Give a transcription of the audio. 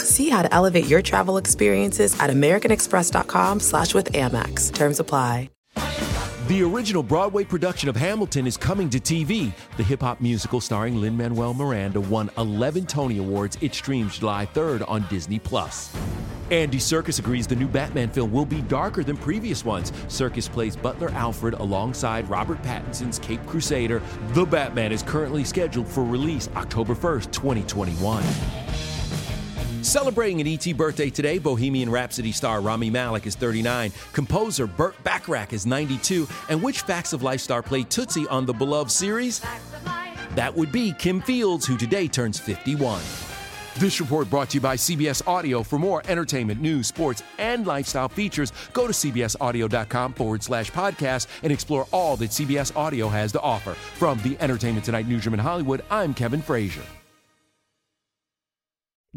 See how to elevate your travel experiences at americanexpress.com slash with Amex. Terms apply. The original Broadway production of Hamilton is coming to TV. The hip hop musical starring Lin Manuel Miranda won 11 Tony Awards. It streams July 3rd on Disney Plus. Andy Serkis agrees the new Batman film will be darker than previous ones. Serkis plays Butler Alfred alongside Robert Pattinson's Caped Crusader. The Batman is currently scheduled for release October 1st, 2021. Celebrating an ET birthday today, Bohemian Rhapsody star Rami Malek is 39, composer Burt Bacharach is 92, and which Facts of Life star played Tootsie on the beloved series? That would be Kim Fields, who today turns 51. This report brought to you by CBS Audio. For more entertainment, news, sports, and lifestyle features, go to cbsaudio.com forward slash podcast and explore all that CBS Audio has to offer. From the Entertainment Tonight newsroom in Hollywood, I'm Kevin Frazier.